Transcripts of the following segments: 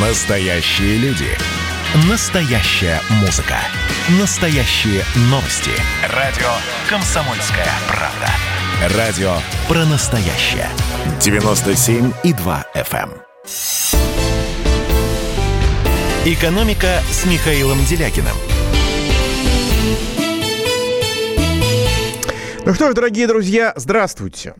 Настоящие люди. Настоящая музыка. Настоящие новости. Радио «Комсомольская правда». Радио про настоящее. 97,2 FM. эм. «Экономика» с Михаилом Делякиным. Ну что ж, дорогие друзья, здравствуйте.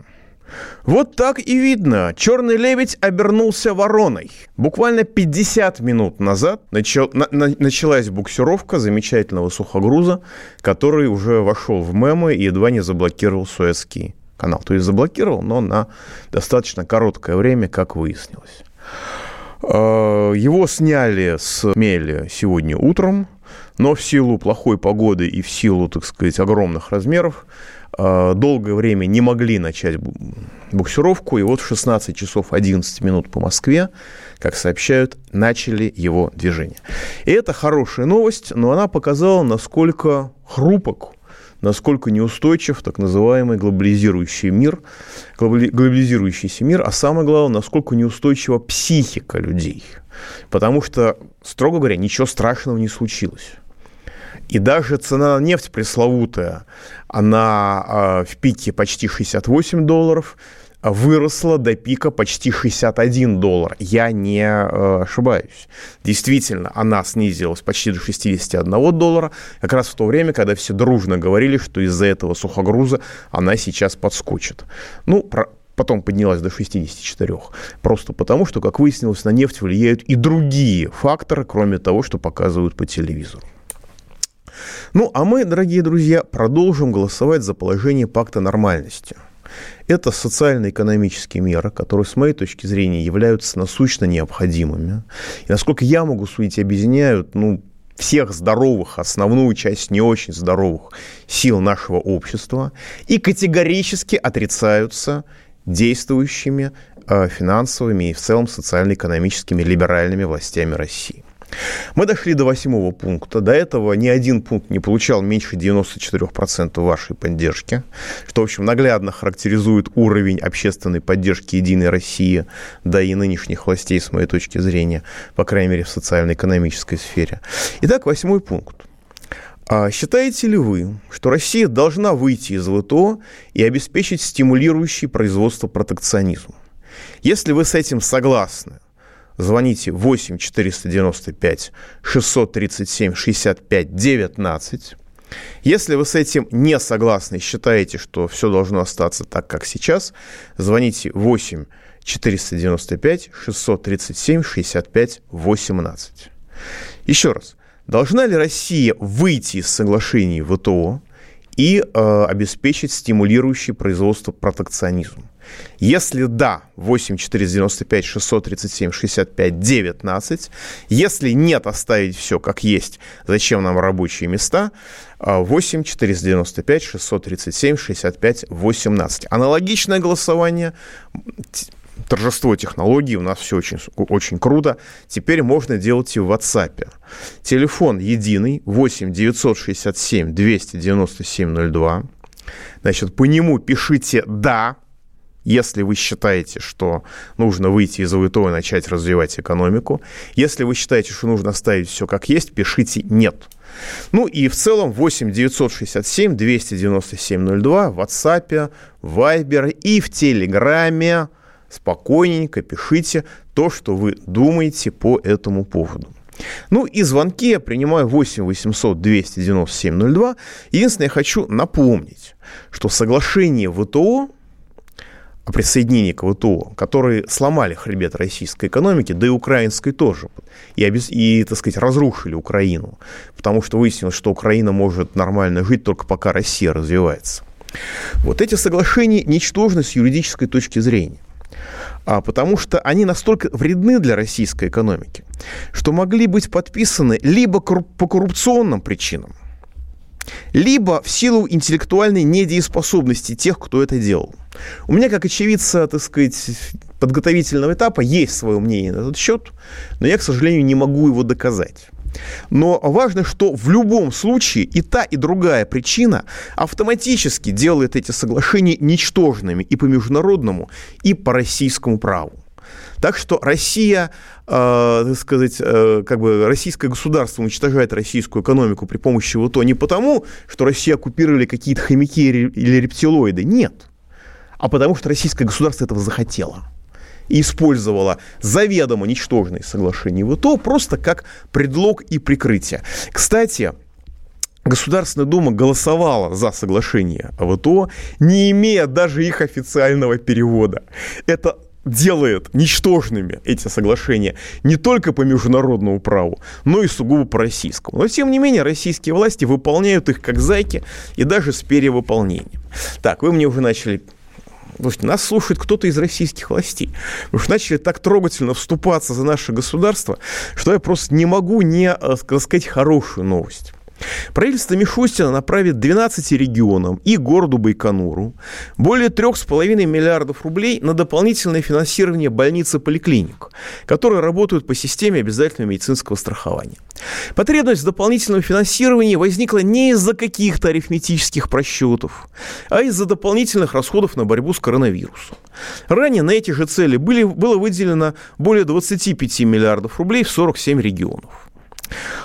Вот так и видно. Черный лебедь обернулся вороной. Буквально 50 минут назад начал, на, на, началась буксировка замечательного сухогруза, который уже вошел в мемы и едва не заблокировал Суэцкий канал. То есть заблокировал, но на достаточно короткое время, как выяснилось. Э, его сняли с мели сегодня утром, но в силу плохой погоды и в силу, так сказать, огромных размеров долгое время не могли начать буксировку, и вот в 16 часов 11 минут по Москве, как сообщают, начали его движение. И это хорошая новость, но она показала, насколько хрупок, насколько неустойчив так называемый глобализирующий мир, глобализирующийся мир, а самое главное, насколько неустойчива психика людей. Потому что, строго говоря, ничего страшного не случилось. И даже цена на нефть пресловутая, она э, в пике почти 68 долларов, выросла до пика почти 61 доллар. Я не э, ошибаюсь. Действительно, она снизилась почти до 61 доллара, как раз в то время, когда все дружно говорили, что из-за этого сухогруза она сейчас подскочит. Ну, про, потом поднялась до 64. Просто потому, что, как выяснилось, на нефть влияют и другие факторы, кроме того, что показывают по телевизору. Ну, а мы, дорогие друзья, продолжим голосовать за положение пакта нормальности. Это социально-экономические меры, которые, с моей точки зрения, являются насущно необходимыми. И, насколько я могу судить, объединяют ну, всех здоровых, основную часть не очень здоровых сил нашего общества и категорически отрицаются действующими э, финансовыми и в целом социально-экономическими либеральными властями России. Мы дошли до восьмого пункта. До этого ни один пункт не получал меньше 94% вашей поддержки, что, в общем, наглядно характеризует уровень общественной поддержки «Единой России», да и нынешних властей, с моей точки зрения, по крайней мере, в социально-экономической сфере. Итак, восьмой пункт. А считаете ли вы, что Россия должна выйти из ВТО и обеспечить стимулирующий производство протекционизм? Если вы с этим согласны, звоните 8 495 637 65 19. Если вы с этим не согласны и считаете, что все должно остаться так, как сейчас, звоните 8 495 637 65 18. Еще раз. Должна ли Россия выйти из соглашений ВТО и э, обеспечить стимулирующий производство протекционизм? Если да, 8 495 637 65 19. Если нет, оставить все как есть. Зачем нам рабочие места? 8 495 637 65 18. Аналогичное голосование торжество технологий, у нас все очень, очень круто. Теперь можно делать и в WhatsApp. Телефон единый 8 967 297 02. Значит, по нему пишите «да», если вы считаете, что нужно выйти из АВТО и начать развивать экономику, если вы считаете, что нужно оставить все как есть, пишите «нет». Ну и в целом 8 967 297 02 в WhatsApp, Viber и в Телеграме спокойненько пишите то, что вы думаете по этому поводу. Ну и звонки я принимаю 8 800 297 02. Единственное, я хочу напомнить, что соглашение ВТО о присоединении к ВТО, которые сломали хребет российской экономики, да и украинской тоже, и, и, так сказать, разрушили Украину, потому что выяснилось, что Украина может нормально жить только пока Россия развивается. Вот эти соглашения ничтожны с юридической точки зрения а, потому что они настолько вредны для российской экономики, что могли быть подписаны либо по коррупционным причинам, либо в силу интеллектуальной недееспособности тех, кто это делал. У меня, как очевидца, так сказать, подготовительного этапа, есть свое мнение на этот счет, но я, к сожалению, не могу его доказать. Но важно, что в любом случае и та, и другая причина автоматически делает эти соглашения ничтожными и по международному, и по российскому праву. Так что Россия, так сказать, э, как бы российское государство уничтожает российскую экономику при помощи ВТО не потому, что Россия оккупировали какие-то хомяки или рептилоиды, нет, а потому что российское государство этого захотело и использовала заведомо ничтожные соглашения ВТО просто как предлог и прикрытие. Кстати, Государственная Дума голосовала за соглашение ВТО, не имея даже их официального перевода. Это делает ничтожными эти соглашения не только по международному праву, но и сугубо по российскому. Но, тем не менее, российские власти выполняют их как зайки и даже с перевыполнением. Так, вы мне уже начали Слушайте, нас слушает кто-то из российских властей. Вы уж начали так трогательно вступаться за наше государство, что я просто не могу не э, сказать хорошую новость. Правительство Мишустина направит 12 регионам и городу Байконуру более 3,5 миллиардов рублей на дополнительное финансирование больниц и поликлиник, которые работают по системе обязательного медицинского страхования. Потребность в дополнительном финансировании возникла не из-за каких-то арифметических просчетов, а из-за дополнительных расходов на борьбу с коронавирусом. Ранее на эти же цели были, было выделено более 25 миллиардов рублей в 47 регионов.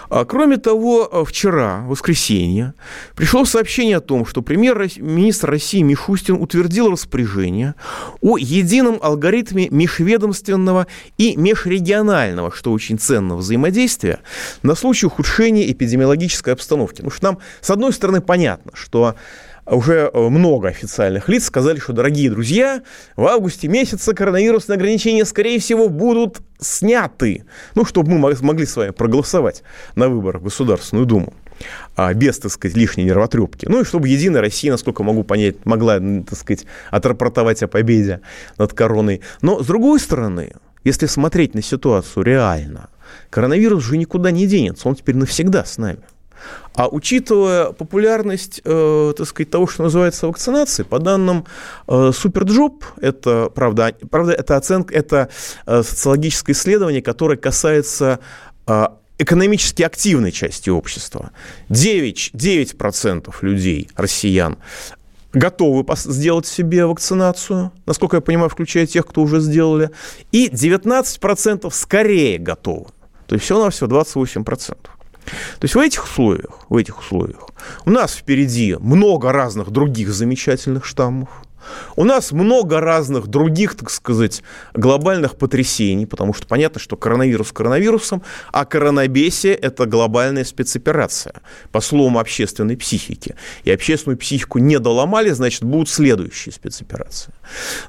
А, кроме того, э, вчера, воскресенье, пришло сообщение о том, что премьер-министр России Мишустин утвердил распоряжение о едином алгоритме межведомственного и межрегионального, что очень ценного взаимодействия на случай ухудшения эпидемиологической обстановки. Потому что нам, с одной стороны, понятно, что уже э, много официальных лиц сказали, что, дорогие друзья, в августе месяце коронавирусные ограничения, скорее всего, будут сняты. Ну, чтобы мы могли с вами проголосовать на выборах в Государственную Думу а, без, так сказать, лишней нервотрепки. Ну и чтобы Единая Россия, насколько могу понять, могла, так сказать, отрапортовать о победе над короной. Но, с другой стороны, если смотреть на ситуацию реально, коронавирус же никуда не денется, он теперь навсегда с нами. А учитывая популярность, э, так сказать, того, что называется вакцинацией, по данным э, Суперджоб, это, правда, правда, это оценка, это э, социологическое исследование, которое касается э, экономически активной части общества. 9, 9% людей, россиян, готовы сделать себе вакцинацию, насколько я понимаю, включая тех, кто уже сделали, и 19% скорее готовы. То есть всего-навсего 28%. То есть в этих условиях, в этих условиях у нас впереди много разных других замечательных штаммов, у нас много разных других, так сказать, глобальных потрясений, потому что понятно, что коронавирус коронавирусом, а коронабесие – это глобальная спецоперация по слому общественной психики. И общественную психику не доломали, значит, будут следующие спецоперации.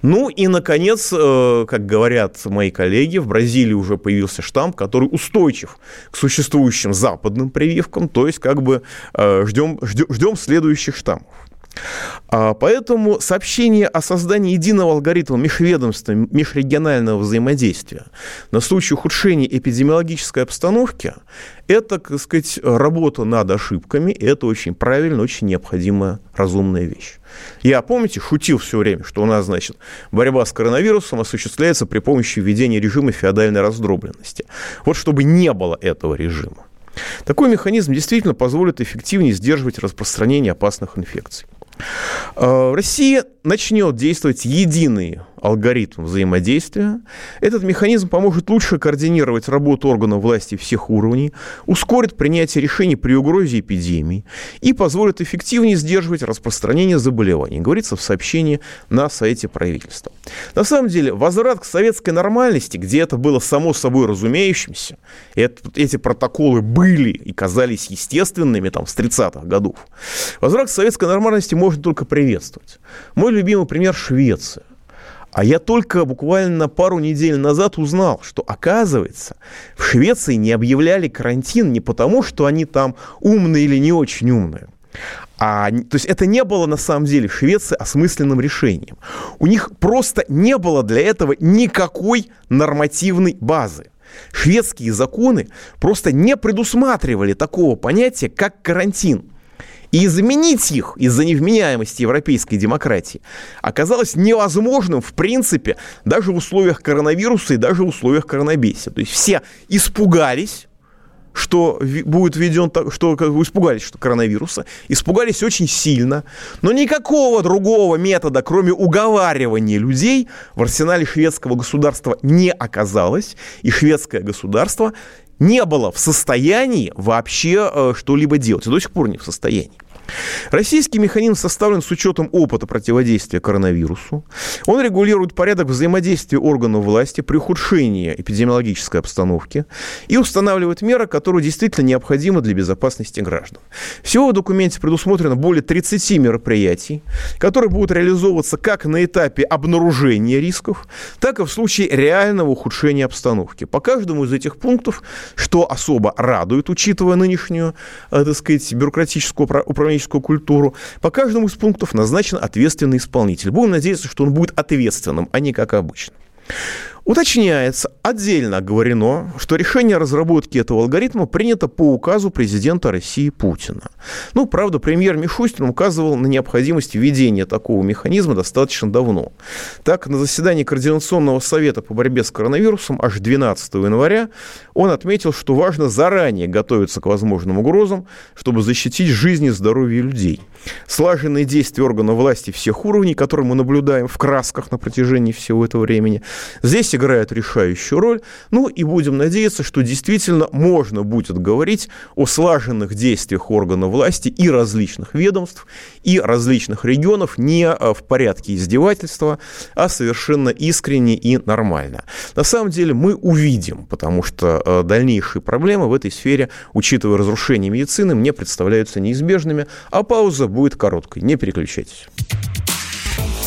Ну и, наконец, э, как говорят мои коллеги, в Бразилии уже появился штамм, который устойчив к существующим западным прививкам, то есть как бы э, ждем, ждем, ждем следующих штаммов. А, поэтому сообщение о создании единого алгоритма межведомственного, межрегионального взаимодействия на случай ухудшения эпидемиологической обстановки – это, так сказать, работа над ошибками, и это очень правильно, очень необходимая, разумная вещь. Я, помните, шутил все время, что у нас, значит, борьба с коронавирусом осуществляется при помощи введения режима феодальной раздробленности. Вот чтобы не было этого режима. Такой механизм действительно позволит эффективнее сдерживать распространение опасных инфекций. Э, Россия начнет действовать единый алгоритм взаимодействия. Этот механизм поможет лучше координировать работу органов власти всех уровней, ускорит принятие решений при угрозе эпидемии и позволит эффективнее сдерживать распространение заболеваний, говорится в сообщении на сайте правительства. На самом деле, возврат к советской нормальности, где это было само собой разумеющимся, это, эти протоколы были и казались естественными там, с 30-х годов, возврат к советской нормальности можно только приветствовать. Мой любимый пример – Швеция. А я только буквально пару недель назад узнал, что, оказывается, в Швеции не объявляли карантин не потому, что они там умные или не очень умные, а, то есть это не было на самом деле в Швеции осмысленным решением. У них просто не было для этого никакой нормативной базы. Шведские законы просто не предусматривали такого понятия, как карантин. И заменить их из-за невменяемости европейской демократии оказалось невозможным, в принципе, даже в условиях коронавируса и даже в условиях коронабесия. То есть все испугались, что будет введен, что испугались что коронавируса, испугались очень сильно, но никакого другого метода, кроме уговаривания людей, в арсенале шведского государства не оказалось, и шведское государство не было в состоянии вообще э, что-либо делать, и до сих пор не в состоянии. Российский механизм составлен с учетом опыта противодействия коронавирусу. Он регулирует порядок взаимодействия органов власти при ухудшении эпидемиологической обстановки и устанавливает меры, которые действительно необходимы для безопасности граждан. Всего в документе предусмотрено более 30 мероприятий, которые будут реализовываться как на этапе обнаружения рисков, так и в случае реального ухудшения обстановки. По каждому из этих пунктов, что особо радует, учитывая нынешнюю, э, так сказать, бюрократическую управление экономическую культуру. По каждому из пунктов назначен ответственный исполнитель. Будем надеяться, что он будет ответственным, а не как обычно. Уточняется, отдельно оговорено, что решение о разработке этого алгоритма принято по указу президента России Путина. Ну, правда, премьер Мишустин указывал на необходимость введения такого механизма достаточно давно. Так, на заседании Координационного совета по борьбе с коронавирусом аж 12 января он отметил, что важно заранее готовиться к возможным угрозам, чтобы защитить жизнь и здоровье людей. Слаженные действия органов власти всех уровней, которые мы наблюдаем в красках на протяжении всего этого времени, здесь играют решающую роль. Ну и будем надеяться, что действительно можно будет говорить о слаженных действиях органов власти и различных ведомств, и различных регионов не а, в порядке издевательства, а совершенно искренне и нормально. На самом деле мы увидим, потому что а, дальнейшие проблемы в этой сфере, учитывая разрушение медицины, мне представляются неизбежными, а пауза будет короткой. Не переключайтесь.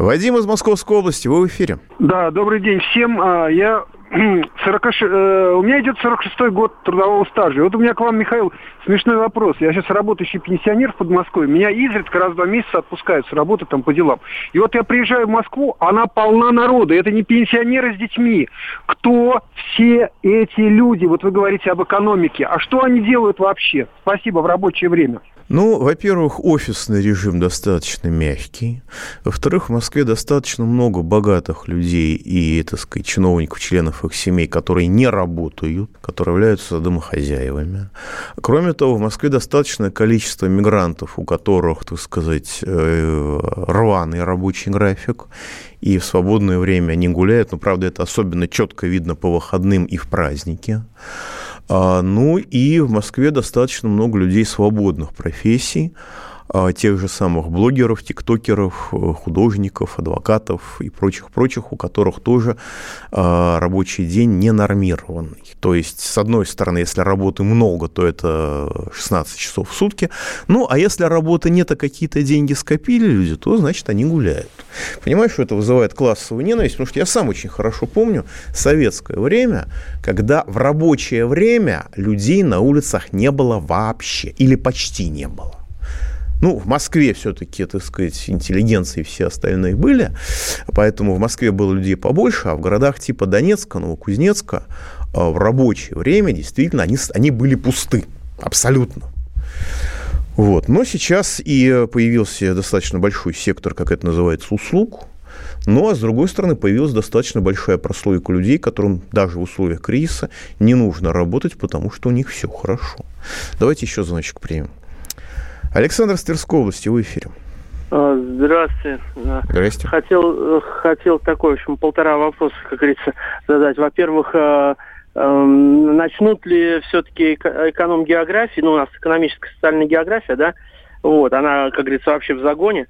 Вадим из Московской области, вы в эфире. Да, добрый день всем. А, я 40, э, у меня идет 46-й год трудового стажа. Вот у меня к вам, Михаил, смешной вопрос. Я сейчас работающий пенсионер в Подмосковье. Меня изредка раз в два месяца отпускают с работы там по делам. И вот я приезжаю в Москву, она полна народа. Это не пенсионеры с детьми. Кто все эти люди? Вот вы говорите об экономике. А что они делают вообще? Спасибо, в рабочее время. Ну, во-первых, офисный режим достаточно мягкий. Во-вторых, в Москве достаточно много богатых людей и, так сказать, чиновников, членов их семей, которые не работают, которые являются домохозяевами. Кроме того, в Москве достаточное количество мигрантов, у которых, так сказать, э, рваный рабочий график, и в свободное время они гуляют, но, правда, это особенно четко видно по выходным и в праздники. А, ну и в Москве достаточно много людей свободных профессий, тех же самых блогеров, тиктокеров, э, художников, адвокатов и прочих-прочих, у которых тоже а, рабочий день не нормированный. То есть, с одной стороны, если работы много, то это 16 часов в сутки. Ну, а если работы нет, а какие-то деньги скопили люди, то, значит, они гуляют. Понимаешь, что это вызывает классовую ненависть? Потому что я сам очень хорошо помню советское время, когда в рабочее время людей на улицах не было вообще или почти не было. Ну, в Москве все-таки, так сказать, интеллигенции все остальные были, поэтому в Москве было людей побольше, а в городах типа Донецка, Новокузнецка а, в рабочее время действительно они, они были пусты, абсолютно. Вот. Но сейчас и появился достаточно большой сектор, как это называется, услуг. Ну, а с другой стороны, появилась достаточно большая прослойка людей, которым даже в условиях кризиса не нужно работать, потому что у них все хорошо. Давайте еще звоночек примем. Александр с Тверской области, в эфире. А, здравствуйте. Здрасте. Хотел, э, хотел такой, в общем, полтора вопроса, как говорится, задать. Во-первых, э, эм, начнут ли все-таки эконом географии, ну, у нас экономическая социальная география, да, вот, она, как говорится, вообще в загоне,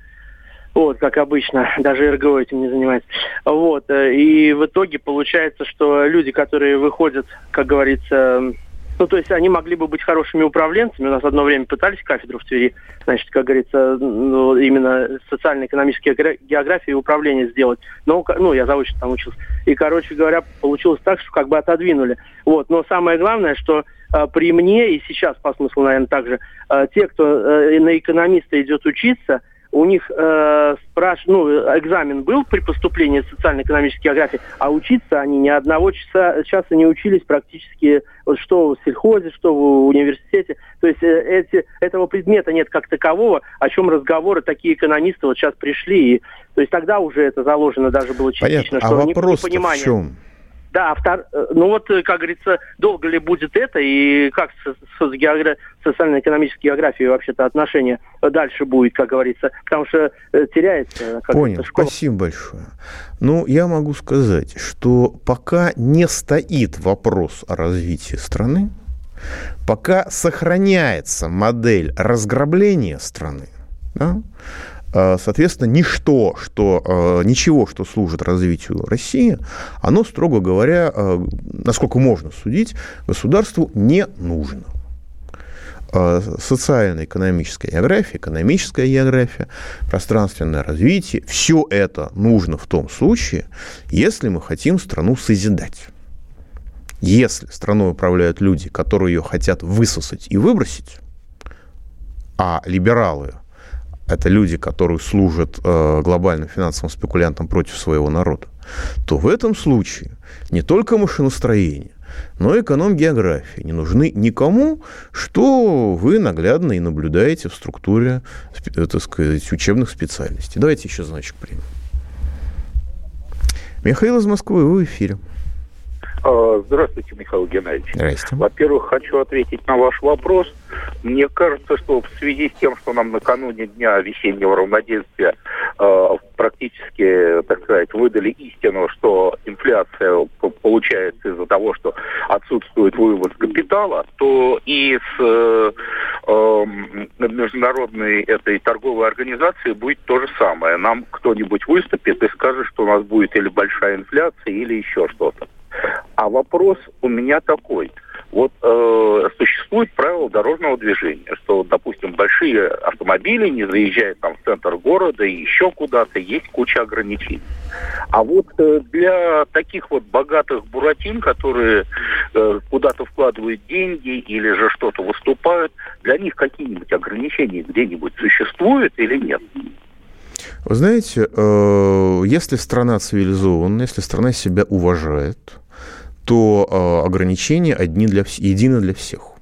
вот, как обычно, даже РГО этим не занимается. Вот, э, и в итоге получается, что люди, которые выходят, как говорится, Ну, то есть они могли бы быть хорошими управленцами. У нас одно время пытались кафедру в Твери, значит, как говорится, ну, именно социально-экономические географии и управление сделать. Но, ну, я заочно там учился. И, короче говоря, получилось так, что как бы отодвинули. Вот. Но самое главное, что э, при мне, и сейчас по смыслу, наверное, также, э, те, кто э, на экономиста идет учиться, у них э, спраш... ну, экзамен был при поступлении в социально-экономической географии, а учиться они ни одного часа, часа не учились практически, вот что в сельхозе, что в университете. То есть э, эти, этого предмета нет как такового, о чем разговоры такие экономисты вот сейчас пришли. И, то есть тогда уже это заложено даже было частично, Понятно. что а вопрос в чем? Да, втор... Э, ну вот, э, как говорится, долго ли будет это и как с, с геогра... социально-экономической географией вообще-то отношения дальше будет, как говорится, потому что э, теряется... Понял, школа. спасибо большое. Ну, я могу сказать, что пока не стоит вопрос о развитии страны, пока сохраняется модель разграбления страны, да, соответственно, ничто, что, э, ничего, что служит развитию России, оно, строго говоря, э, насколько можно судить, государству не нужно. Социально-экономическая география, экономическая география, пространственное развитие, все это нужно в том случае, если мы хотим страну созидать. Если страной управляют люди, которые ее хотят высосать и выбросить, а либералы это люди, которые служат э, глобальным финансовым спекулянтам против своего народа, то в этом случае не только машиностроение, но и эконом-география не нужны никому, что вы наглядно и наблюдаете в структуре, э, так сказать, учебных специальностей. Давайте еще значок примем. Михаил из Москвы, вы в эфире. А, здравствуйте, Михаил Геннадьевич. Здрасте. Во-первых, хочу ответить на ваш вопрос. Мне кажется, что в связи с тем, что нам накануне Дня весеннего равноденствия э, практически, так сказать, выдали истину, что инфляция получается из-за того, что отсутствует вывоз капитала, то и с э, э, международной этой торговой организацией будет то же самое. Нам кто-нибудь выступит и скажет, что у нас будет или большая инфляция, или еще что-то. А вопрос у меня такой. Вот э, существует правило дорожного движения, что, допустим, большие автомобили не заезжают там в центр города и еще куда-то, есть куча ограничений. А вот э, для таких вот богатых буратин, которые э, куда-то вкладывают деньги или же что-то выступают, для них какие-нибудь ограничения где-нибудь существуют или нет? Вы знаете, э, если страна цивилизована, если страна себя уважает, то э, ограничения одни для, едины для всех.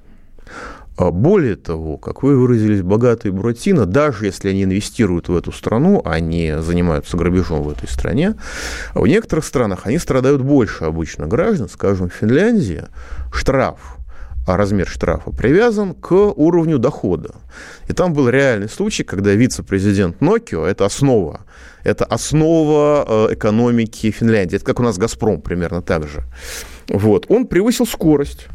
А более того, как вы выразились, богатые Буратино, даже если они инвестируют в эту страну, не занимаются грабежом в этой стране, в некоторых странах они страдают больше обычно граждан. Скажем, в Финляндии штраф а размер штрафа привязан к уровню дохода. И там был реальный случай, когда вице-президент Nokia, это основа, это основа э, экономики Финляндии, это как у нас «Газпром» примерно так же, вот, он превысил скорость.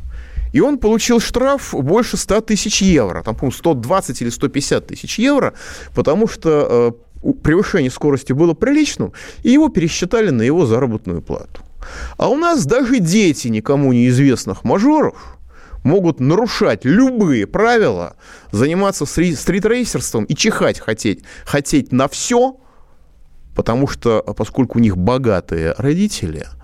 И он получил штраф больше 100 тысяч евро, там, по-моему, 120 или 150 тысяч евро, потому что э, превышение скорости было приличным, и его пересчитали на его заработную плату. А у нас даже дети никому неизвестных мажоров могут нарушать любые правила, заниматься стритрейсерством и чихать хотеть, хотеть на все, потому что, поскольку у них богатые родители –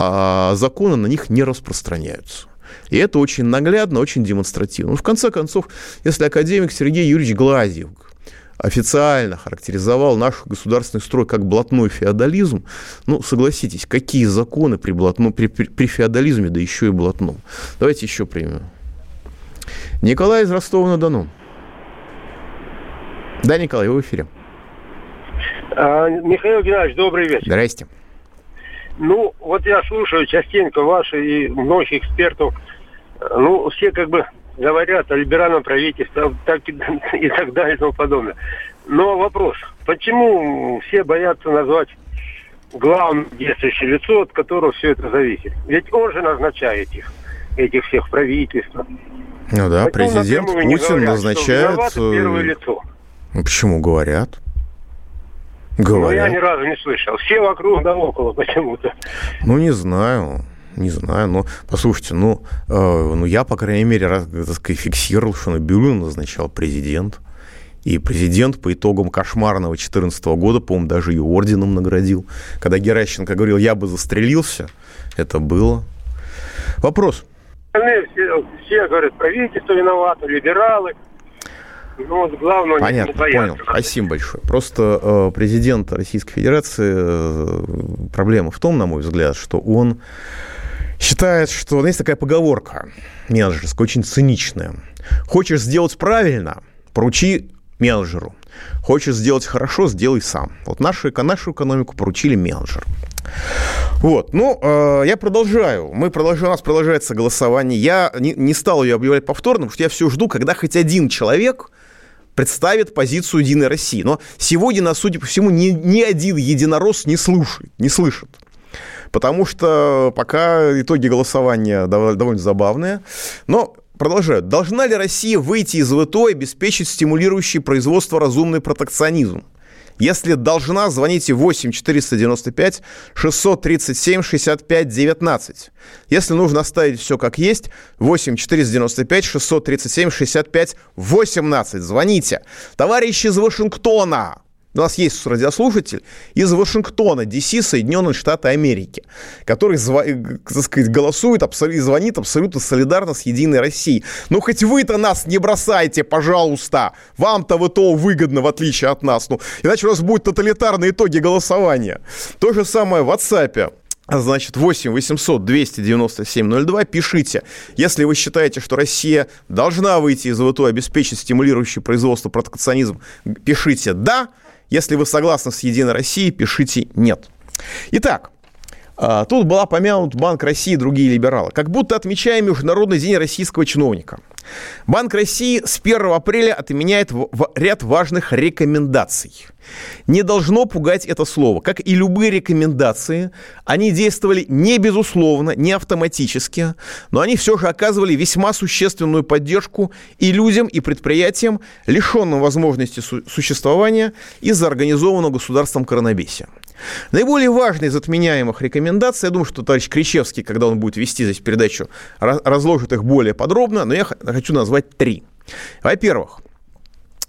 а законы на них не распространяются. И это очень наглядно, очень демонстративно. Ну, в конце концов, если академик Сергей Юрьевич Глазьев официально характеризовал наш государственный строй как блатной феодализм, ну, согласитесь, какие законы при, блатно, при, при, при феодализме, да еще и блатном. Давайте еще примем. Николай из Ростова-на-Дону. Да, Николай, вы в эфире. А, Михаил Геннадьевич, добрый вечер. Здрасте. Ну, вот я слушаю частенько ваши и многих экспертов. Ну, все как бы говорят о либеральном правительстве так и, и так далее и тому подобное. Но вопрос, почему все боятся назвать главное действующее лицо, от которого все это зависит? Ведь он же назначает их, этих всех правительств. Ну да, почему президент Путин говорят, назначает... первое лицо? Ну, почему говорят? Говорят. Ну, я ни разу не слышал. Все вокруг да около почему-то. Ну, не знаю. Не знаю, но послушайте, ну, э, ну я, по крайней мере, раз, так сказать, фиксировал, что Набиуллина назначал президент. И президент по итогам кошмарного 2014 года, по-моему, даже ее орденом наградил. Когда Геращенко говорил, я бы застрелился, это было. Вопрос. Все, все говорят, правительство виновато, либералы. Ну, вот главное, Понятно, понял. Спасибо большое. Просто э, президент Российской Федерации, э, проблема в том, на мой взгляд, что он считает, что есть такая поговорка менеджерская, очень циничная. Хочешь сделать правильно, поручи менеджеру. Хочешь сделать хорошо, сделай сам. Вот нашу, нашу экономику поручили менеджеру. Вот, ну, э, я продолжаю. Мы продолжаем, у нас продолжается голосование. Я не, не стал ее объявлять повторным, потому что я все жду, когда хоть один человек представит позицию Единой России. Но сегодня, на судя по всему, ни, ни один единорос не слушает, не слышит. Потому что пока итоги голосования довольно забавные. Но продолжают. Должна ли Россия выйти из ВТО и обеспечить стимулирующий производство разумный протекционизм? Если должна, звоните 8 495 637 65 19. Если нужно оставить все как есть, 8 495 637 65 18. Звоните. Товарищи из Вашингтона, у нас есть радиослушатель из Вашингтона, DC, Соединенные Штаты Америки, который так сказать, голосует и звонит абсолютно солидарно с Единой Россией. Ну, хоть вы-то нас не бросайте, пожалуйста. Вам-то ВТО выгодно, в отличие от нас. Ну, иначе у нас будут тоталитарные итоги голосования. То же самое в WhatsApp. Значит, 8 800 297 02. Пишите. Если вы считаете, что Россия должна выйти из ВТО, обеспечить стимулирующий производство протекционизм, пишите «да». Если вы согласны с «Единой Россией», пишите «нет». Итак, Тут была помянут Банк России и другие либералы. Как будто отмечаем Международный день российского чиновника. Банк России с 1 апреля отменяет ряд важных рекомендаций. Не должно пугать это слово. Как и любые рекомендации, они действовали не безусловно, не автоматически, но они все же оказывали весьма существенную поддержку и людям, и предприятиям, лишенным возможности существования из-за организованного государством коронавируса. Наиболее важной из отменяемых рекомендаций, я думаю, что товарищ Кричевский, когда он будет вести здесь передачу, разложит их более подробно, но я хочу назвать три. Во-первых,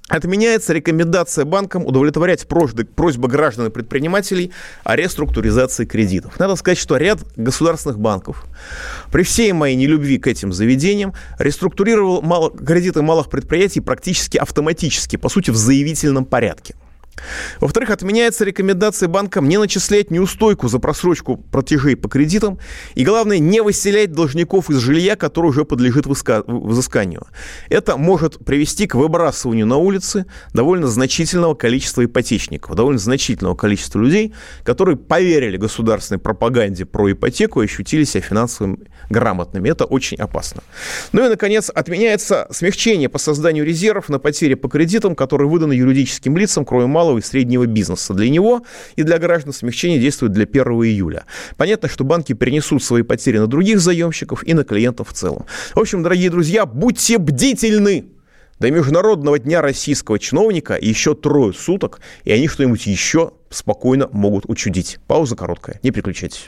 Отменяется рекомендация банкам удовлетворять просьбы, граждан и предпринимателей о реструктуризации кредитов. Надо сказать, что ряд государственных банков при всей моей нелюбви к этим заведениям реструктурировал мало, кредиты малых предприятий практически автоматически, по сути, в заявительном порядке. Во-вторых, отменяется рекомендация банкам не начислять неустойку за просрочку платежей по кредитам и, главное, не выселять должников из жилья, которое уже подлежит взысканию. Это может привести к выбрасыванию на улицы довольно значительного количества ипотечников, довольно значительного количества людей, которые поверили государственной пропаганде про ипотеку и ощутили себя финансово грамотными. Это очень опасно. Ну и, наконец, отменяется смягчение по созданию резервов на потери по кредитам, которые выданы юридическим лицам, кроме малого и среднего бизнеса. Для него и для граждан смягчение действует для 1 июля. Понятно, что банки перенесут свои потери на других заемщиков и на клиентов в целом. В общем, дорогие друзья, будьте бдительны! До Международного дня российского чиновника еще трое суток, и они что-нибудь еще спокойно могут учудить. Пауза короткая, не переключайтесь.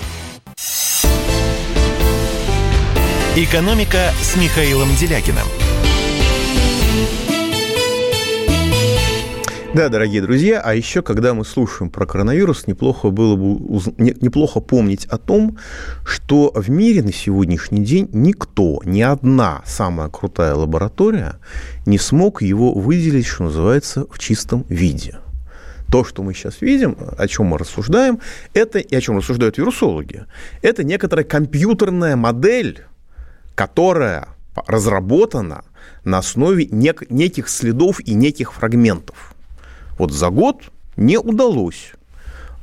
«Экономика» с Михаилом Делякиным. Да, дорогие друзья, а еще, когда мы слушаем про коронавирус, неплохо было бы уз... неплохо помнить о том, что в мире на сегодняшний день никто, ни одна самая крутая лаборатория не смог его выделить, что называется, в чистом виде. То, что мы сейчас видим, о чем мы рассуждаем, это и о чем рассуждают вирусологи, это некоторая компьютерная модель, которая разработана на основе нек- неких следов и неких фрагментов. Вот за год не удалось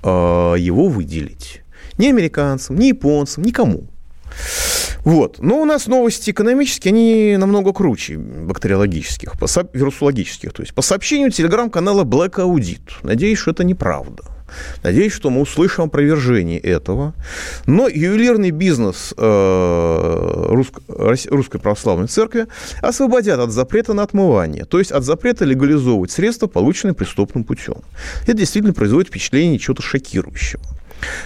э, его выделить. Ни американцам, ни японцам, никому. Вот. Но у нас новости экономические, они намного круче бактериологических, вирусологических. То есть по сообщению телеграм-канала Black Audit. Надеюсь, что это неправда. Надеюсь, что мы услышим опровержение этого. Но ювелирный бизнес э, Русской Православной Церкви освободят от запрета на отмывание, то есть от запрета легализовывать средства, полученные преступным путем. Это действительно производит впечатление чего-то шокирующего.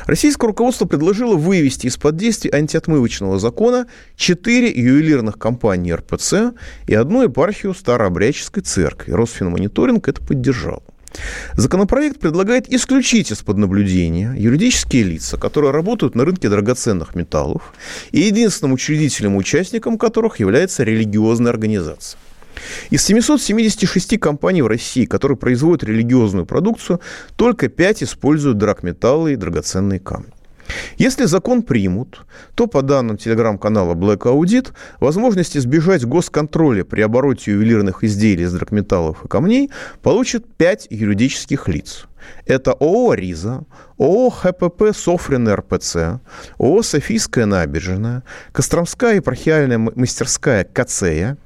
Российское руководство предложило вывести из-под действия антиотмывочного закона четыре ювелирных компании РПЦ и одну епархию Старообрядческой церкви. Росфинмониторинг это поддержал. Законопроект предлагает исключить из-под наблюдения юридические лица, которые работают на рынке драгоценных металлов, и единственным учредителем и участником которых является религиозная организация. Из 776 компаний в России, которые производят религиозную продукцию, только 5 используют драгметаллы и драгоценные камни. Если закон примут, то, по данным телеграм-канала Black Audit, возможность избежать госконтроля при обороте ювелирных изделий из драгметаллов и камней получат пять юридических лиц. Это ООО «Риза», ООО «ХПП Софрин РПЦ», ООО «Софийская набережная», Костромская епархиальная мастерская «Кацея»,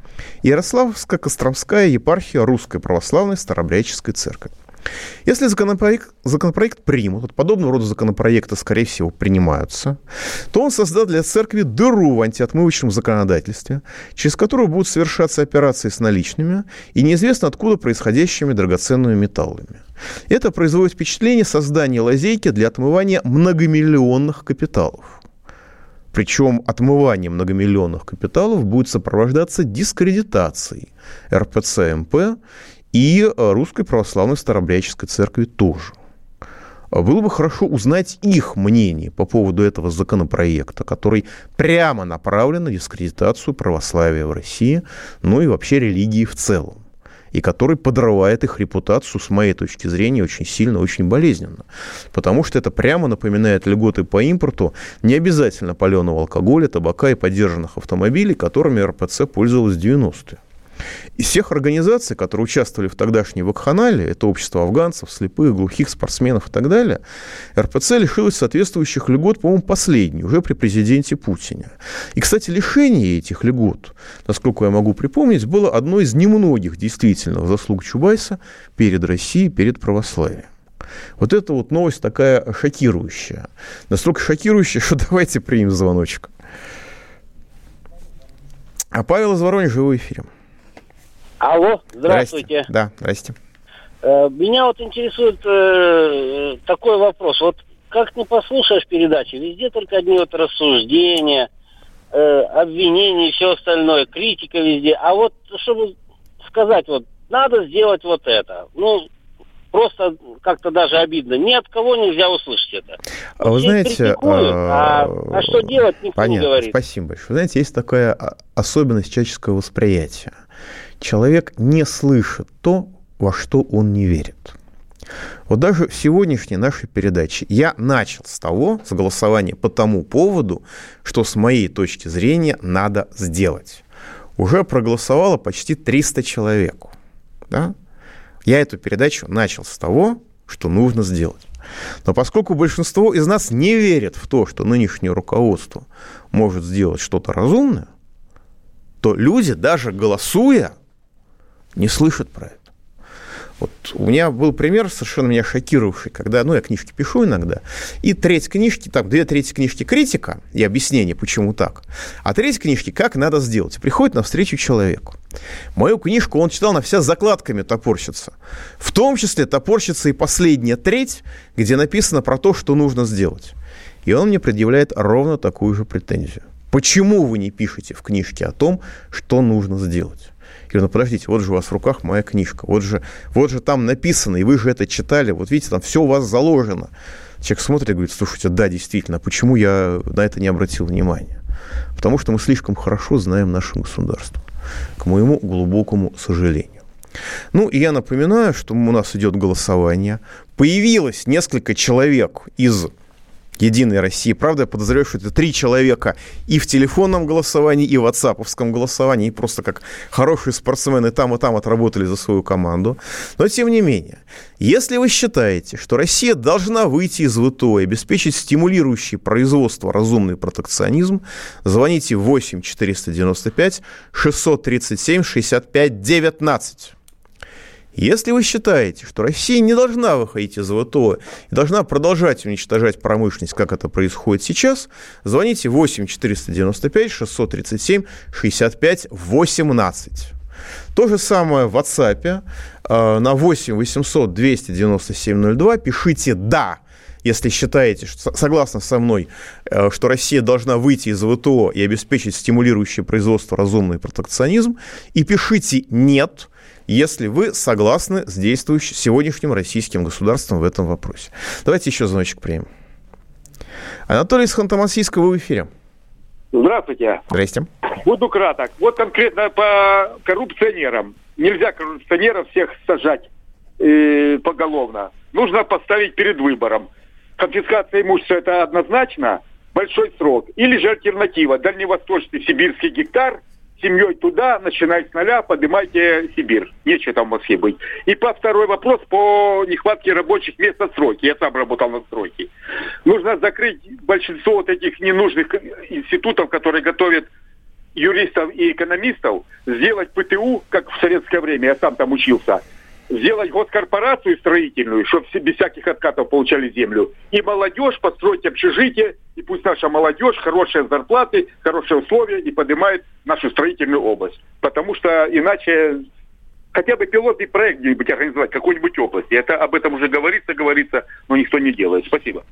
Ярославско-Костромская епархия Русской Православной Старобрядческой Церкви. Если законопроект, законопроект примут, вот подобного рода законопроекты, скорее всего, принимаются, то он создаст для церкви дыру в антиотмывочном законодательстве, через которую будут совершаться операции с наличными и неизвестно откуда происходящими драгоценными металлами. Это производит впечатление создания лазейки для отмывания многомиллионных капиталов. Причем отмывание многомиллионных капиталов будет сопровождаться дискредитацией РПЦ МП и э, Русской Православной Старобрядческой Церкви тоже. Было бы хорошо узнать их мнение по поводу этого законопроекта, который прямо направлен на дискредитацию православия в России, ну и вообще религии в целом и который подрывает их репутацию, с моей точки зрения, очень сильно, очень болезненно. Потому что это прямо напоминает льготы по импорту не обязательно паленого алкоголя, табака и поддержанных автомобилей, которыми РПЦ пользовалась в 90-е. Из всех организаций, которые участвовали в тогдашней вакханале, это общество афганцев, слепых, глухих, спортсменов и так далее, РПЦ лишилась соответствующих льгот, по-моему, последней, уже при президенте Путине. И, кстати, лишение этих льгот, насколько я могу припомнить, было одной из немногих действительно заслуг Чубайса перед Россией, перед православием. Вот это вот новость такая шокирующая. Настолько шокирующая, что давайте примем звоночек. А Павел из Воронежа в эфире. Алло, здравствуйте. Здрасте. Да, здрасте. Э, меня вот интересует э, такой вопрос. Вот как не послушаешь передачи, везде только одни вот рассуждения, э, обвинения и все остальное, критика везде. А вот чтобы сказать, вот надо сделать вот это. Ну, просто как-то даже обидно. Ни от кого нельзя услышать это. А вы знаете... А, а что делать, никто понятно, не говорит. Спасибо большое. Вы знаете, есть такая особенность человеческого восприятия – человек не слышит то, во что он не верит. Вот даже в сегодняшней нашей передаче я начал с того, с голосования по тому поводу, что с моей точки зрения надо сделать. Уже проголосовало почти 300 человек. Да? Я эту передачу начал с того, что нужно сделать. Но поскольку большинство из нас не верит в то, что нынешнее руководство может сделать что-то разумное, то люди, даже голосуя, не слышат про это. Вот у меня был пример совершенно меня шокировавший, когда, ну, я книжки пишу иногда, и треть книжки, там, две трети книжки критика и объяснение, почему так, а треть книжки как надо сделать. Приходит навстречу человеку. Мою книжку он читал на вся закладками топорщится. В том числе топорщится и последняя треть, где написано про то, что нужно сделать. И он мне предъявляет ровно такую же претензию. Почему вы не пишете в книжке о том, что нужно сделать? Я говорю, ну подождите, вот же у вас в руках моя книжка, вот же, вот же там написано, и вы же это читали, вот видите, там все у вас заложено. Человек смотрит и говорит, слушайте, да, действительно, почему я на это не обратил внимания? Потому что мы слишком хорошо знаем наше государство, к моему глубокому сожалению. Ну, и я напоминаю, что у нас идет голосование. Появилось несколько человек из Единой России. Правда, я подозреваю, что это три человека и в телефонном голосовании, и в WhatsApp голосовании, и просто как хорошие спортсмены там и там отработали за свою команду. Но, тем не менее, если вы считаете, что Россия должна выйти из ВТО и обеспечить стимулирующий производство разумный протекционизм, звоните 8 495 637 65 19. Если вы считаете, что Россия не должна выходить из ВТО и должна продолжать уничтожать промышленность, как это происходит сейчас, звоните 8 495 637 65 18. То же самое в WhatsApp э, на 8 800 297 02 пишите «да», если считаете, что, согласно со мной, э, что Россия должна выйти из ВТО и обеспечить стимулирующее производство разумный протекционизм, и пишите «нет», если вы согласны с действующим сегодняшним российским государством в этом вопросе. Давайте еще звоночек примем. Анатолий из Ханты-Мансийска, вы в эфире. Здравствуйте. Здрасте. Буду краток. Вот конкретно по коррупционерам. Нельзя коррупционеров всех сажать э, поголовно. Нужно поставить перед выбором. Конфискация имущества – это однозначно большой срок. Или же альтернатива – дальневосточный сибирский гектар – семьей туда, начинать с нуля, поднимайте Сибирь. Нечего там в Москве быть. И по второй вопрос по нехватке рабочих мест на стройке. Я сам работал на стройке. Нужно закрыть большинство вот этих ненужных институтов, которые готовят юристов и экономистов, сделать ПТУ, как в советское время, я сам там учился – сделать госкорпорацию строительную, чтобы все без всяких откатов получали землю. И молодежь построить общежитие, и пусть наша молодежь, хорошие зарплаты, хорошие условия, и поднимает нашу строительную область. Потому что иначе хотя бы пилотный проект где-нибудь организовать, какой-нибудь области. Это об этом уже говорится, говорится, но никто не делает. Спасибо.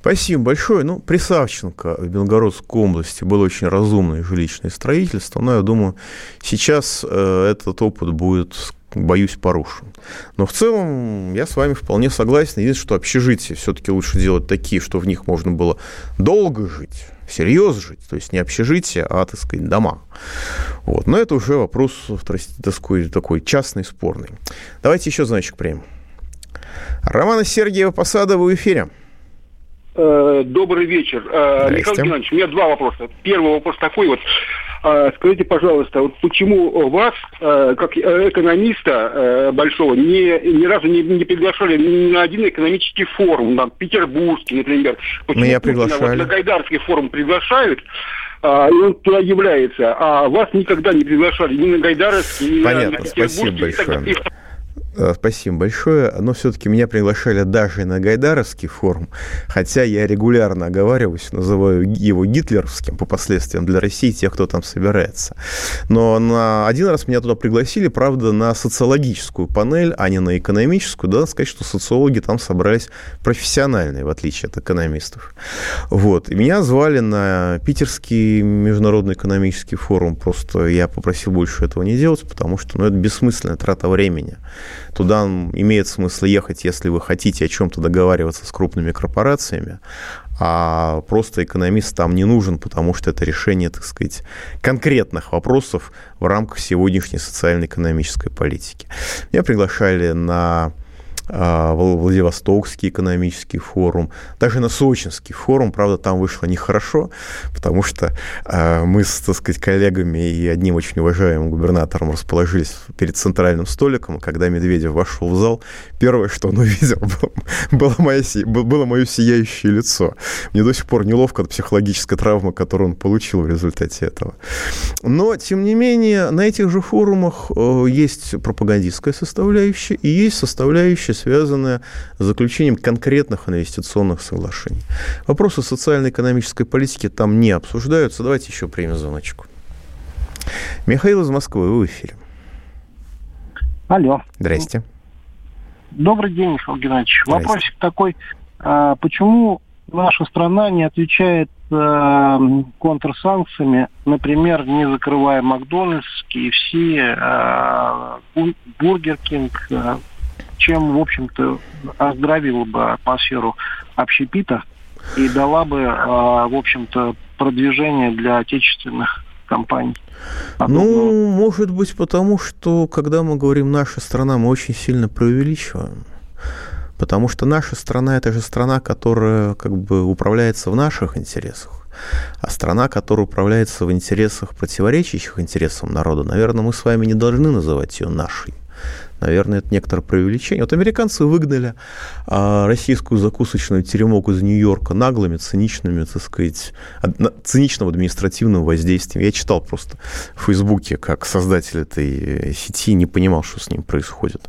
Спасибо большое. Ну, при Савченко в Белгородской области было очень разумное жилищное строительство, но я думаю, сейчас э, этот опыт будет боюсь, порушен. Но в целом я с вами вполне согласен. Единственное, что общежития все-таки лучше делать такие, что в них можно было долго жить, всерьез жить, то есть не общежитие, а, так сказать, дома. Вот. Но это уже вопрос такой, такой частный, спорный. Давайте еще значок примем. Романа Сергеева Посада в эфире. Э, добрый вечер. Э, Михаил Геннадьевич, у меня два вопроса. Первый вопрос такой вот. А, скажите, пожалуйста, вот почему вас, э, как э, экономиста э, большого, не, ни разу не, не приглашали ни на один экономический форум, там, петербургский, например. Почему Меня приглашали. Вот, на Гайдарский форум приглашают, а, и он туда является, а вас никогда не приглашали ни на Гайдаровский, ни Понятно, на, на. Спасибо большое. Спасибо большое. Но все-таки меня приглашали даже на Гайдаровский форум, хотя я регулярно оговариваюсь, называю его гитлеровским по последствиям для России, тех, кто там собирается. Но на один раз меня туда пригласили, правда, на социологическую панель, а не на экономическую. Да, сказать, что социологи там собрались профессиональные, в отличие от экономистов. Вот. И меня звали на Питерский международный экономический форум. Просто я попросил больше этого не делать, потому что ну, это бессмысленная трата времени. Туда имеет смысл ехать, если вы хотите о чем-то договариваться с крупными корпорациями, а просто экономист там не нужен, потому что это решение, так сказать, конкретных вопросов в рамках сегодняшней социально-экономической политики. Меня приглашали на Владивостокский экономический форум, даже на Сочинский форум, правда, там вышло нехорошо, потому что а, мы с, так сказать, коллегами и одним очень уважаемым губернатором расположились перед центральным столиком, когда Медведев вошел в зал, первое, что он увидел, было, мое, было мое сияющее лицо. Мне до сих пор неловко от психологической травмы, которую он получил в результате этого. Но, тем не менее, на этих же форумах э, есть пропагандистская составляющая и есть составляющая связанная с заключением конкретных инвестиционных соглашений. Вопросы социально-экономической политики там не обсуждаются. Давайте еще примем звоночку. Михаил из Москвы, вы в эфире. Алло. Здрасте. Добрый день, Михаил Геннадьевич. Здрасте. Вопросик такой. А, почему наша страна не отвечает э, контрсанкциями, например, не закрывая McDonald's, KFC, э, Burger King, э, чем, в общем-то, оздоровила бы атмосферу общепита и дала бы, э, в общем-то, продвижение для отечественных компаний. Ну, может быть, потому что, когда мы говорим «наша страна», мы очень сильно преувеличиваем. Потому что наша страна – это же страна, которая как бы управляется в наших интересах. А страна, которая управляется в интересах, противоречащих интересам народа, наверное, мы с вами не должны называть ее нашей. Наверное, это некоторое преувеличение. Вот американцы выгнали а, российскую закусочную теремок из Нью-Йорка наглыми, циничными, так сказать, циничным административным воздействием. Я читал просто в Фейсбуке, как создатель этой сети не понимал, что с ним происходит.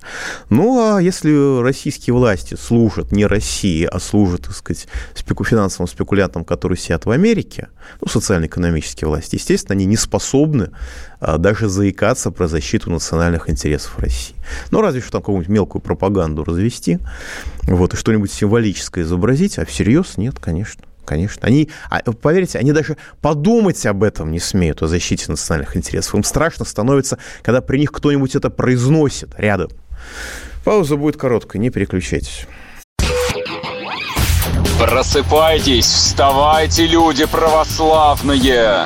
Ну, а если российские власти служат не России, а служат, так сказать, спеку финансовым спекулянтам, которые сидят в Америке, ну, социально-экономические власти, естественно, они не способны даже заикаться про защиту национальных интересов России. Ну, разве что там какую-нибудь мелкую пропаганду развести, вот, и что-нибудь символическое изобразить, а всерьез нет, конечно. Конечно. Они, а, поверьте, они даже подумать об этом не смеют, о защите национальных интересов. Им страшно становится, когда при них кто-нибудь это произносит рядом. Пауза будет короткой, не переключайтесь. Просыпайтесь, вставайте, люди православные!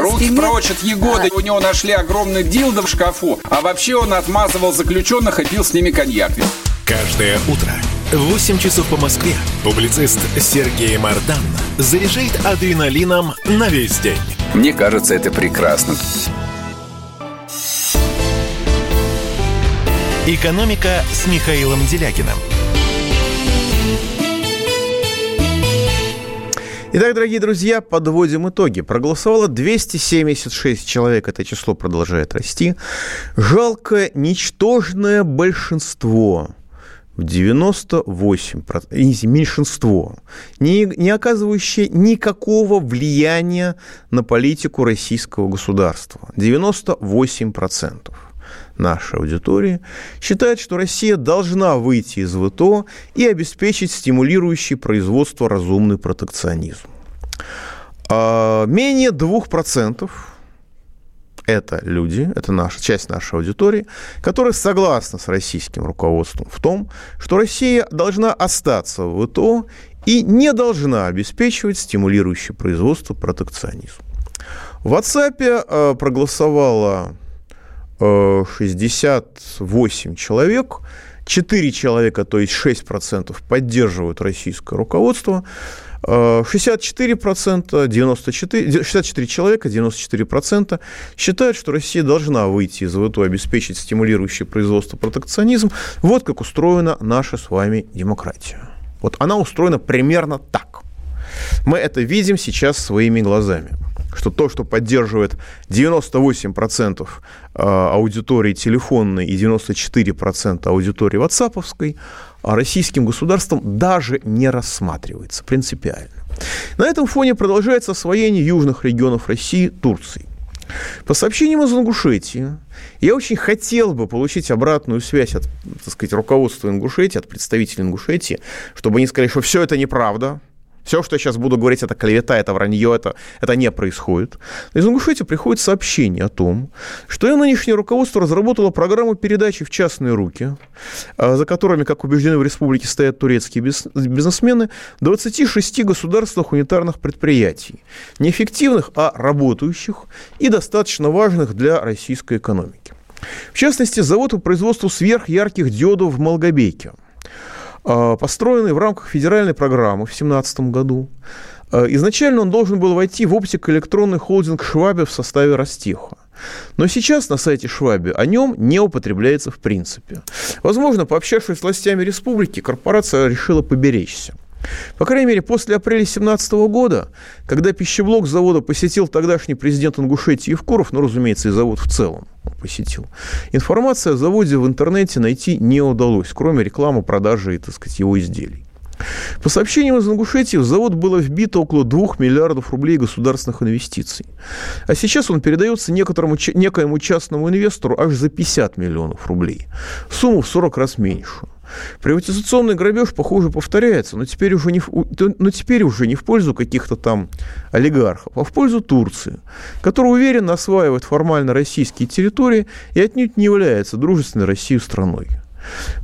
Руки прочь от Егоды. У него нашли огромный дилдо в шкафу. А вообще он отмазывал заключенных и пил с ними коньяк. Каждое утро в 8 часов по Москве публицист Сергей Мардан заряжает адреналином на весь день. Мне кажется, это прекрасно. «Экономика» с Михаилом Делякиным – Итак, дорогие друзья, подводим итоги. Проголосовало 276 человек, это число продолжает расти. Жалко, ничтожное большинство в 98%, извините, меньшинство, не, не оказывающее никакого влияния на политику российского государства. 98% нашей аудитории, считает, что Россия должна выйти из ВТО и обеспечить стимулирующий производство разумный протекционизм. А менее 2% это люди, это наша часть нашей аудитории, которые согласны с российским руководством в том, что Россия должна остаться в ВТО и не должна обеспечивать стимулирующий производство протекционизм. В WhatsApp э, проголосовало 68 человек, 4 человека, то есть 6% поддерживают российское руководство, 64%, 94, 64 человека, 94% считают, что Россия должна выйти из ВТО, обеспечить стимулирующее производство протекционизм. Вот как устроена наша с вами демократия. Вот она устроена примерно так. Мы это видим сейчас своими глазами что то, что поддерживает 98% а, аудитории телефонной и 94% аудитории ватсаповской, а российским государством даже не рассматривается принципиально. На этом фоне продолжается освоение южных регионов России Турцией. По сообщениям из Ингушетии, я очень хотел бы получить обратную связь от, так сказать, руководства Ингушетии, от представителей Ингушетии, чтобы они сказали, что все это неправда, все, что я сейчас буду говорить, это клевета, это вранье, это, это не происходит. Из Ингушетии приходит сообщение о том, что нынешнее руководство разработало программу передачи в частные руки, а, за которыми, как убеждены в республике, стоят турецкие бизнесмены, 26 государственных унитарных предприятий. Неэффективных, а работающих и достаточно важных для российской экономики. В частности, завод по производству сверхярких диодов в Малгобеке – построенный в рамках федеральной программы в 2017 году. А, изначально он должен был войти в оптико-электронный холдинг Швабе в составе Ростеха. Но сейчас на сайте Шваби о нем не употребляется в принципе. Возможно, пообщавшись с властями республики, корпорация решила поберечься. По крайней мере, после апреля 2017 года, когда пищеблок завода посетил тогдашний президент Ингушетии Евкуров, ну, разумеется, и завод в целом посетил, информация о заводе в интернете найти не удалось, кроме рекламы, продажи, так сказать, его изделий. По сообщениям из Ингушетии, в завод было вбито около 2 миллиардов рублей государственных инвестиций. А сейчас он передается некоторому, некоему частному инвестору аж за 50 миллионов рублей. Сумму в 40 раз меньше. Приватизационный грабеж, похоже, повторяется, но теперь уже не в, но теперь уже не в пользу каких-то там олигархов, а в пользу Турции, которая уверенно осваивает формально российские территории и отнюдь не является дружественной России страной.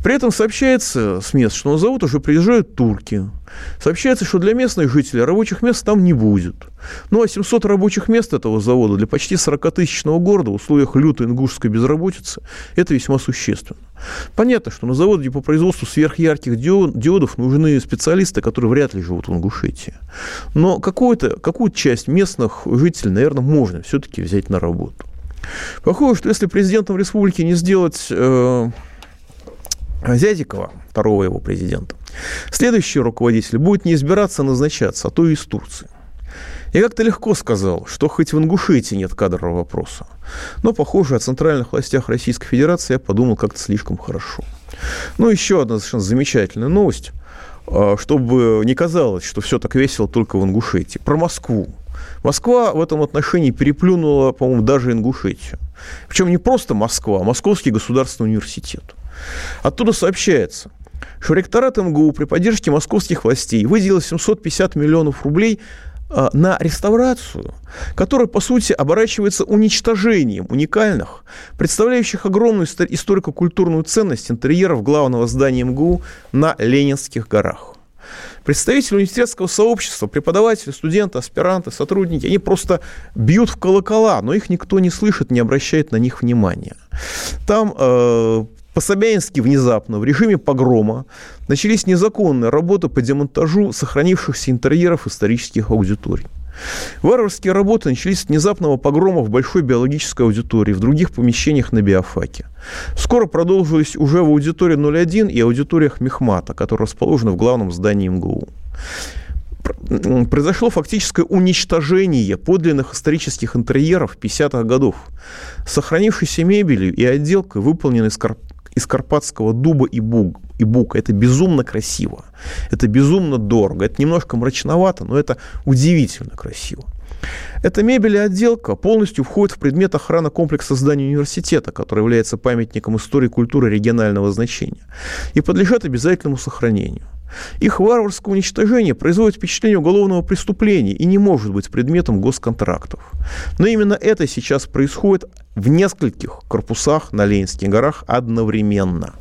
При этом сообщается с мест, что на завод уже приезжают турки. Сообщается, что для местных жителей рабочих мест там не будет. Ну а 700 рабочих мест этого завода для почти 40-тысячного города в условиях лютой ингушской безработицы – это весьма существенно. Понятно, что на заводе по производству сверхярких диодов нужны специалисты, которые вряд ли живут в Ингушетии. Но какую-то, какую часть местных жителей, наверное, можно все-таки взять на работу. Похоже, что если президентом республики не сделать э, Зязикова, второго его президента, следующий руководитель будет не избираться, а назначаться, а то и из Турции. Я как-то легко сказал, что хоть в Ингушетии нет кадрового вопроса, но, похоже, о центральных властях Российской Федерации я подумал как-то слишком хорошо. Ну, еще одна совершенно замечательная новость, а, чтобы не казалось, что все так весело только в Ингушетии. Про Москву. Москва в этом отношении переплюнула, по-моему, даже Ингушетию. Причем не просто Москва, а Московский государственный университет. Оттуда сообщается, что ректорат МГУ при поддержке московских властей выделил 750 миллионов рублей а, на реставрацию, которая, по сути, оборачивается уничтожением уникальных, представляющих огромную историко-культурную ценность интерьеров главного здания МГУ на Ленинских горах. Представители университетского сообщества, преподаватели, студенты, аспиранты, сотрудники, они просто бьют в колокола, но их никто не слышит, не обращает на них внимания. Там э, по-собянински внезапно, в режиме погрома, начались незаконные работы по демонтажу сохранившихся интерьеров исторических аудиторий. Варварские работы начались с внезапного погрома в большой биологической аудитории, в других помещениях на биофаке. Скоро продолжились уже в аудитории 01 и аудиториях Мехмата, которые расположены в главном здании МГУ произошло фактическое уничтожение подлинных исторических интерьеров 50-х годов. Сохранившейся мебелью и отделкой, выполненной из, карп из карпатского дуба и, буг, и бука. Это безумно красиво. Это безумно дорого. Это немножко мрачновато, но это удивительно красиво. Эта мебель и отделка полностью входит в предмет охраны комплекса зданий университета, который является памятником истории и культуры регионального значения, и подлежат обязательному сохранению. Их варварское уничтожение производит впечатление уголовного преступления и не может быть предметом госконтрактов. Но именно это сейчас происходит в нескольких корпусах на Ленинских горах одновременно.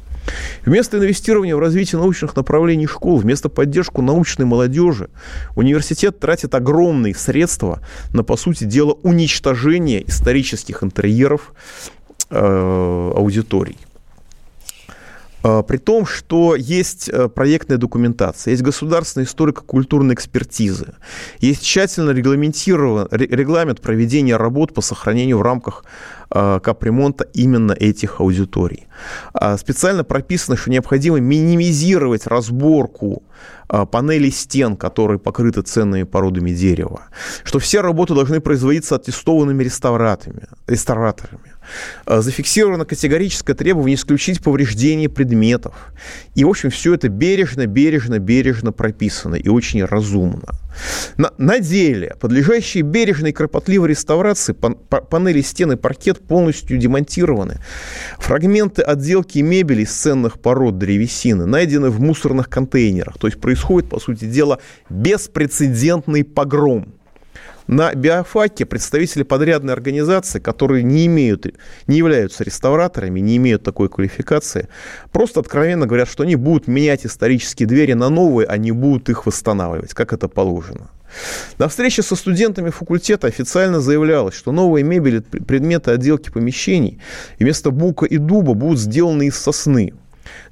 Вместо инвестирования в развитие научных направлений школ, вместо поддержку научной молодежи, университет тратит огромные средства на, по сути дела, уничтожение исторических интерьеров э, аудиторий. А, при том, что есть э, проектная документация, есть государственная историко-культурная экспертиза, есть тщательно регламентирован регламент проведения работ по сохранению в рамках а, капремонта именно этих аудиторий. А, специально прописано, что необходимо минимизировать разборку панелей стен, которые покрыты ценными породами дерева, что все работы должны производиться аттестованными реставраторами, реставраторами Э, зафиксировано категорическое требование исключить повреждение предметов. И, в общем, все это бережно, бережно, бережно прописано и очень разумно. На, на деле подлежащие бережной и кропотливой реставрации пан, панели стены паркет полностью демонтированы. Фрагменты отделки мебели из ценных пород древесины найдены в мусорных контейнерах. То есть происходит, по сути дела, беспрецедентный погром на биофаке представители подрядной организации, которые не имеют, не являются реставраторами, не имеют такой квалификации, просто откровенно говорят, что они будут менять исторические двери на новые, а не будут их восстанавливать, как это положено. На встрече со студентами факультета официально заявлялось, что новые мебели, предметы отделки помещений вместо бука и дуба будут сделаны из сосны.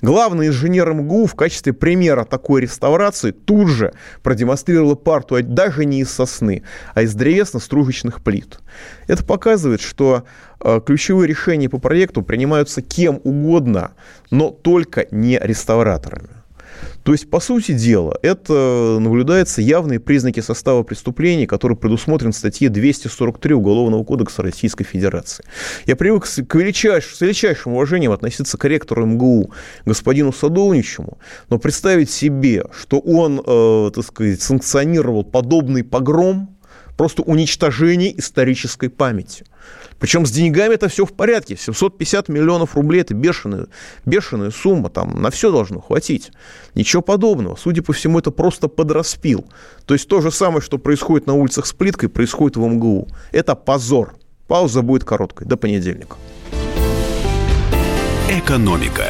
Главный инженер МГУ в качестве примера такой реставрации тут же продемонстрировал парту даже не из сосны, а из древесно-стружечных плит. Это показывает, что э, ключевые решения по проекту принимаются кем угодно, но только не реставраторами. То есть, по сути дела, это наблюдаются явные признаки состава преступлений, который предусмотрен в статье 243 Уголовного кодекса Российской Федерации. Я привык к величайшему, с величайшим уважением относиться к ректору МГУ господину Садовничему, но представить себе, что он, э, так сказать, санкционировал подобный погром, просто уничтожение исторической памяти. Причем с деньгами это все в порядке. 750 миллионов рублей – это бешеная, бешеная сумма. Там на все должно хватить. Ничего подобного. Судя по всему, это просто подраспил. То есть то же самое, что происходит на улицах с плиткой, происходит в МГУ. Это позор. Пауза будет короткой. До понедельника. Экономика.